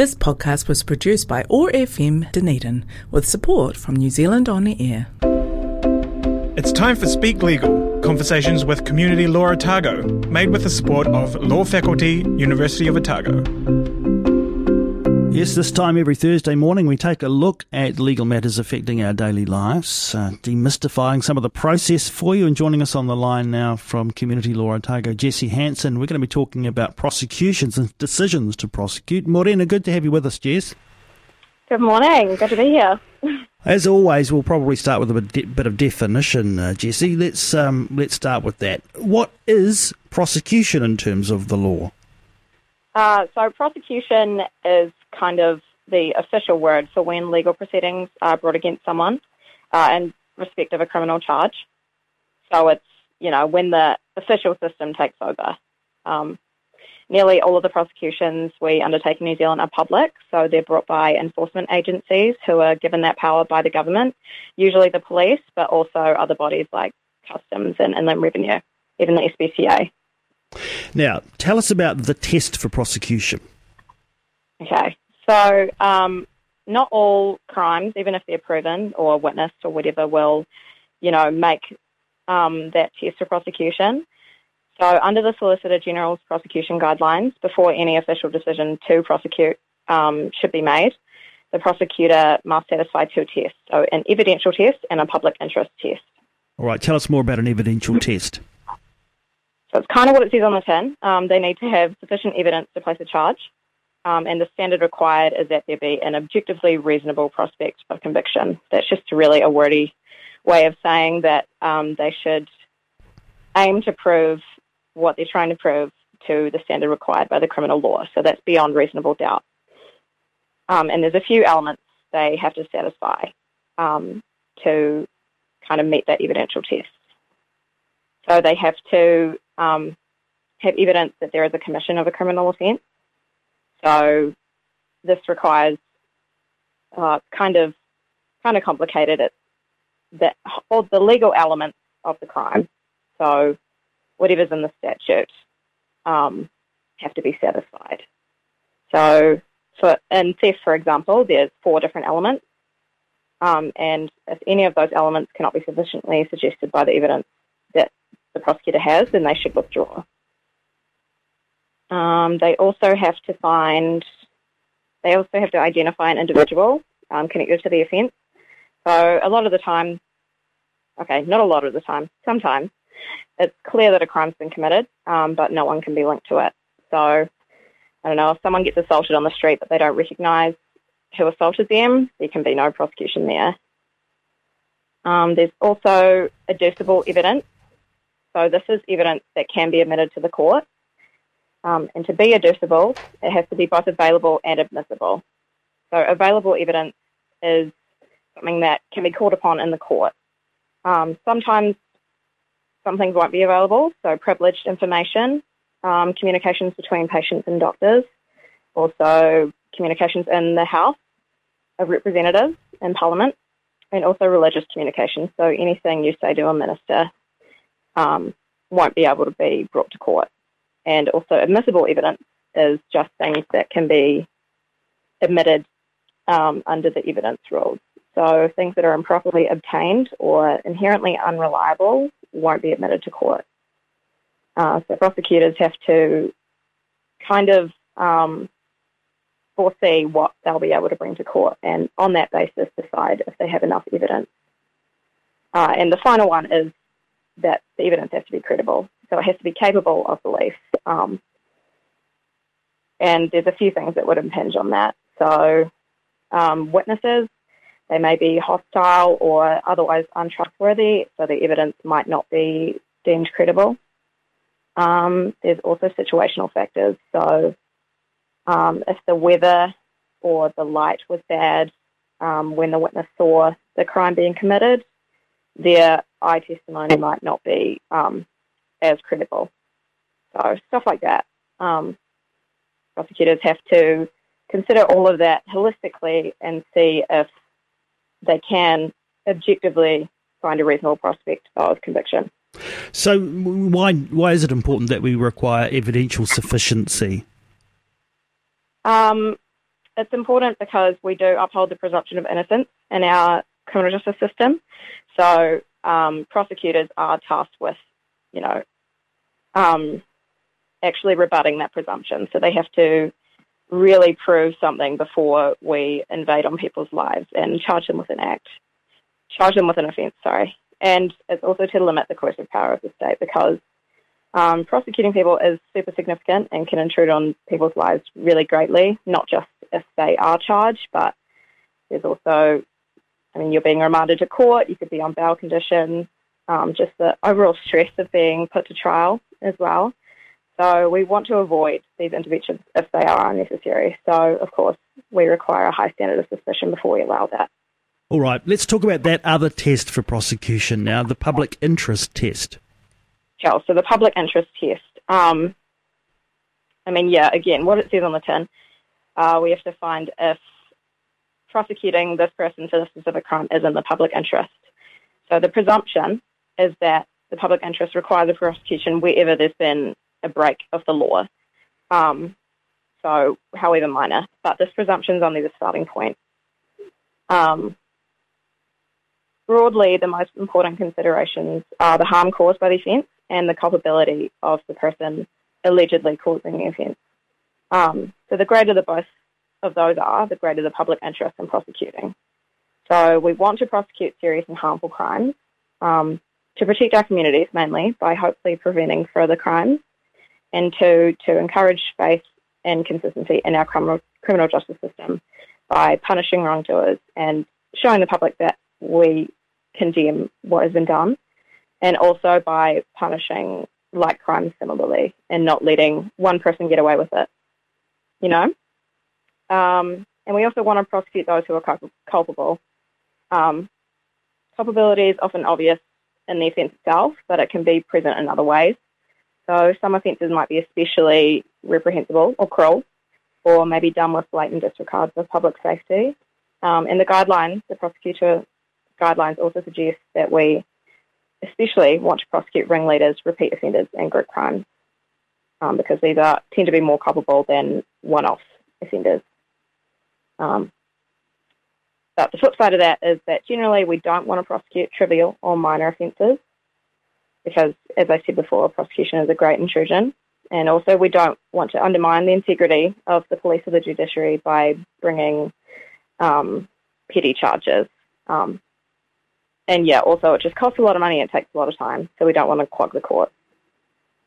This podcast was produced by ORFM Dunedin with support from New Zealand On the Air. It's time for Speak Legal, conversations with Community Law Otago, made with the support of Law Faculty, University of Otago. Yes, this time every Thursday morning we take a look at legal matters affecting our daily lives, uh, demystifying some of the process for you. And joining us on the line now from Community Law Otago, Jesse Hanson. We're going to be talking about prosecutions and decisions to prosecute. Morena, good to have you with us, Jess. Good morning. Good to be here. As always, we'll probably start with a bit, bit of definition, uh, Jesse. Let's um, let's start with that. What is prosecution in terms of the law? Uh, so prosecution is kind of the official word for when legal proceedings are brought against someone uh, in respect of a criminal charge. So it's, you know, when the official system takes over. Um, nearly all of the prosecutions we undertake in New Zealand are public, so they're brought by enforcement agencies who are given that power by the government, usually the police, but also other bodies like customs and inland revenue, even the SPCA. Now, tell us about the test for prosecution. Okay. So, um, not all crimes, even if they're proven or witnessed or whatever, will, you know, make um, that test for prosecution. So, under the Solicitor General's prosecution guidelines, before any official decision to prosecute um, should be made, the prosecutor must satisfy two tests so, an evidential test and a public interest test. All right, tell us more about an evidential test. So, it's kind of what it says on the tin. Um, they need to have sufficient evidence to place a charge. Um, and the standard required is that there be an objectively reasonable prospect of conviction. That's just really a wordy way of saying that um, they should aim to prove what they're trying to prove to the standard required by the criminal law. So that's beyond reasonable doubt. Um, and there's a few elements they have to satisfy um, to kind of meet that evidential test. So they have to um, have evidence that there is a commission of a criminal offence. So this requires uh, kind of kind of complicated. It that all the legal elements of the crime. So whatever's in the statute um, have to be satisfied. So for in theft, for example, there's four different elements, um, and if any of those elements cannot be sufficiently suggested by the evidence that the prosecutor has, then they should withdraw. Um, they also have to find, they also have to identify an individual um, connected to the offence. So a lot of the time, okay, not a lot of the time, sometimes it's clear that a crime's been committed, um, but no one can be linked to it. So I don't know if someone gets assaulted on the street but they don't recognise who assaulted them, there can be no prosecution there. Um, there's also adducible evidence. So this is evidence that can be admitted to the court. Um, and to be adducible, it has to be both available and admissible. So available evidence is something that can be called upon in the court. Um, sometimes some things won't be available, so privileged information, um, communications between patients and doctors, also communications in the House of Representatives and Parliament, and also religious communications. So anything you say to a minister um, won't be able to be brought to court and also admissible evidence is just things that can be admitted um, under the evidence rules. So things that are improperly obtained or inherently unreliable won't be admitted to court. Uh, so prosecutors have to kind of um, foresee what they'll be able to bring to court and on that basis decide if they have enough evidence. Uh, and the final one is that the evidence has to be credible. So it has to be capable of belief. Um, and there's a few things that would impinge on that. So um, witnesses, they may be hostile or otherwise untrustworthy, so the evidence might not be deemed credible. Um, there's also situational factors. So um, if the weather or the light was bad um, when the witness saw the crime being committed, their eye testimony might not be um, as critical. So stuff like that. Um, prosecutors have to consider all of that holistically and see if they can objectively find a reasonable prospect of conviction. So why why is it important that we require evidential sufficiency? Um, it's important because we do uphold the presumption of innocence in our criminal justice system. So um, prosecutors are tasked with, you know, um, actually rebutting that presumption. So they have to really prove something before we invade on people's lives and charge them with an act, charge them with an offence, sorry. And it's also to limit the coercive power of the state because um, prosecuting people is super significant and can intrude on people's lives really greatly, not just if they are charged, but there's also, I mean, you're being remanded to court, you could be on bail conditions, um, just the overall stress of being put to trial as well. So we want to avoid these interventions if they are unnecessary. So, of course, we require a high standard of suspicion before we allow that. All right, let's talk about that other test for prosecution now, the public interest test. Sure. So the public interest test. Um, I mean, yeah, again, what it says on the tin, uh, we have to find if prosecuting this person for the specific crime is in the public interest. So the presumption is that the public interest requires a prosecution wherever there's been a break of the law. Um, so, however minor, but this presumption is only the starting point. Um, broadly, the most important considerations are the harm caused by the offence and the culpability of the person allegedly causing the offence. Um, so the greater the both of those are, the greater the public interest in prosecuting. So we want to prosecute serious and harmful crimes um, to protect our communities mainly by hopefully preventing further crimes and to, to encourage faith and consistency in our criminal, criminal justice system by punishing wrongdoers and showing the public that we condemn what has been done and also by punishing like crimes similarly and not letting one person get away with it. You know? Um, and we also want to prosecute those who are culpable. Um, culpability is often obvious in the offence itself, but it can be present in other ways. So some offences might be especially reprehensible or cruel, or maybe done with blatant disregard for public safety. Um, and the guidelines, the prosecutor guidelines also suggest that we especially want to prosecute ringleaders, repeat offenders, and group crimes um, because these are tend to be more culpable than one-off offenders. Um, but the flip side of that is that generally we don't want to prosecute trivial or minor offences because, as I said before, prosecution is a great intrusion. And also, we don't want to undermine the integrity of the police or the judiciary by bringing um, petty charges. Um, and yeah, also it just costs a lot of money. It takes a lot of time, so we don't want to clog the court.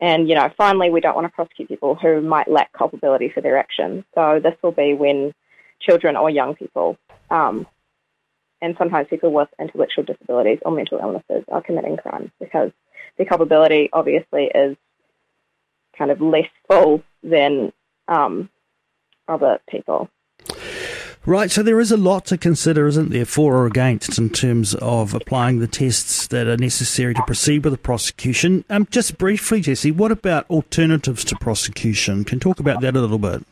And you know, finally, we don't want to prosecute people who might lack culpability for their actions. So this will be when children or young people, um, and sometimes people with intellectual disabilities or mental illnesses, are committing crimes because their culpability obviously is kind of less full than um, other people. Right, so there is a lot to consider, isn't there, for or against in terms of applying the tests that are necessary to proceed with the prosecution. Um, just briefly, Jesse, what about alternatives to prosecution? Can talk about that a little bit.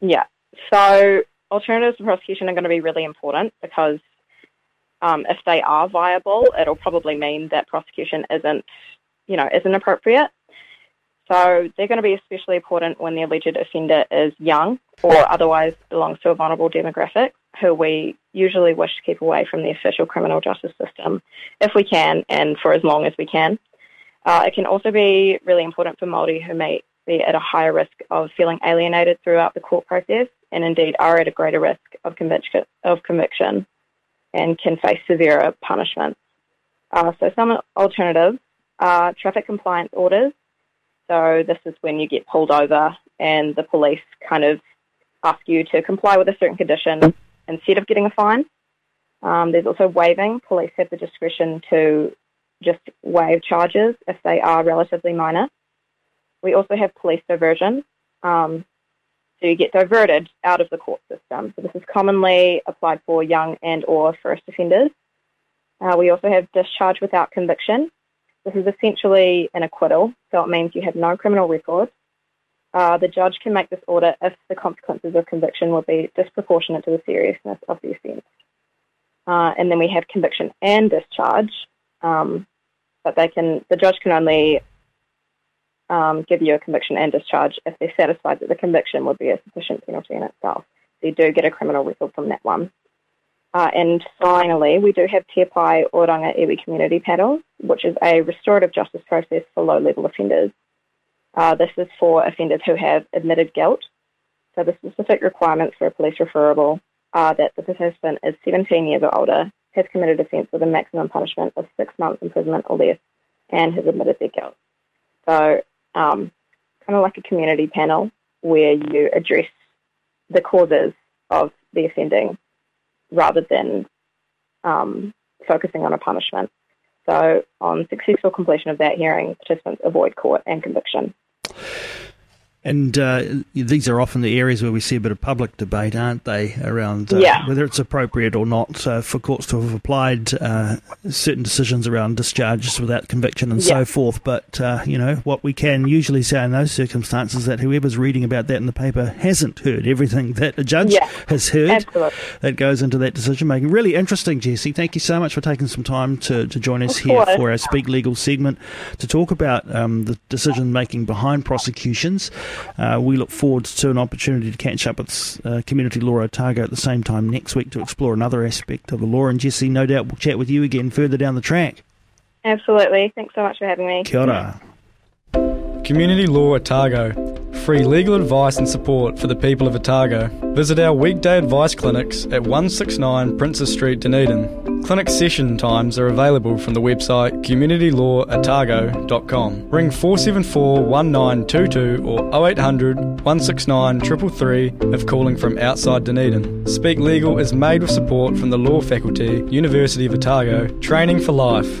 Yeah, so alternatives to prosecution are going to be really important because um, if they are viable, it'll probably mean that prosecution isn't, you know, isn't appropriate. So they're going to be especially important when the alleged offender is young or otherwise belongs to a vulnerable demographic who we usually wish to keep away from the official criminal justice system if we can and for as long as we can. Uh, it can also be really important for Māori who may be at a higher risk of feeling alienated throughout the court process and indeed are at a greater risk of conviction, of conviction and can face severer punishments. Uh, so some alternatives are traffic compliance orders so this is when you get pulled over and the police kind of ask you to comply with a certain condition instead of getting a fine. Um, there's also waiving. Police have the discretion to just waive charges if they are relatively minor. We also have police diversion. Um, you get diverted out of the court system. So this is commonly applied for young and or first offenders. Uh, we also have discharge without conviction. This is essentially an acquittal, so it means you have no criminal record. Uh, the judge can make this order if the consequences of conviction will be disproportionate to the seriousness of the offence. Uh, and then we have conviction and discharge, um, but they can the judge can only um, give you a conviction and discharge if they're satisfied that the conviction would be a sufficient penalty in itself. they do get a criminal record from that one. Uh, and finally, we do have Te Pae Oranga Iwi Community Panel, which is a restorative justice process for low-level offenders. Uh, this is for offenders who have admitted guilt. So the specific requirements for a police referral are that the participant is 17 years or older, has committed offence with a maximum punishment of six months imprisonment or less, and has admitted their guilt. So um, kind of like a community panel where you address the causes of the offending rather than um, focusing on a punishment. So, on successful completion of that hearing, participants avoid court and conviction. And uh, these are often the areas where we see a bit of public debate, aren't they, around uh, yeah. whether it's appropriate or not uh, for courts to have applied uh, certain decisions around discharges without conviction and yeah. so forth. But, uh, you know, what we can usually say in those circumstances is that whoever's reading about that in the paper hasn't heard everything that a judge yeah. has heard Absolutely. that goes into that decision making. Really interesting, Jesse. Thank you so much for taking some time to, to join us of here course. for our Speak Legal segment to talk about um, the decision making behind prosecutions. Uh, we look forward to an opportunity to catch up with uh, Community Law Otago at the same time next week to explore another aspect of the law. And Jesse, no doubt we'll chat with you again further down the track. Absolutely. Thanks so much for having me. Kia ora. Community Law Otago. Free legal advice and support for the people of Otago. Visit our weekday advice clinics at 169 Princes Street, Dunedin. Clinic session times are available from the website communitylawotago.com. Ring 474 1922 or 0800 169 333 if calling from outside Dunedin. Speak Legal is made with support from the Law Faculty, University of Otago, training for life.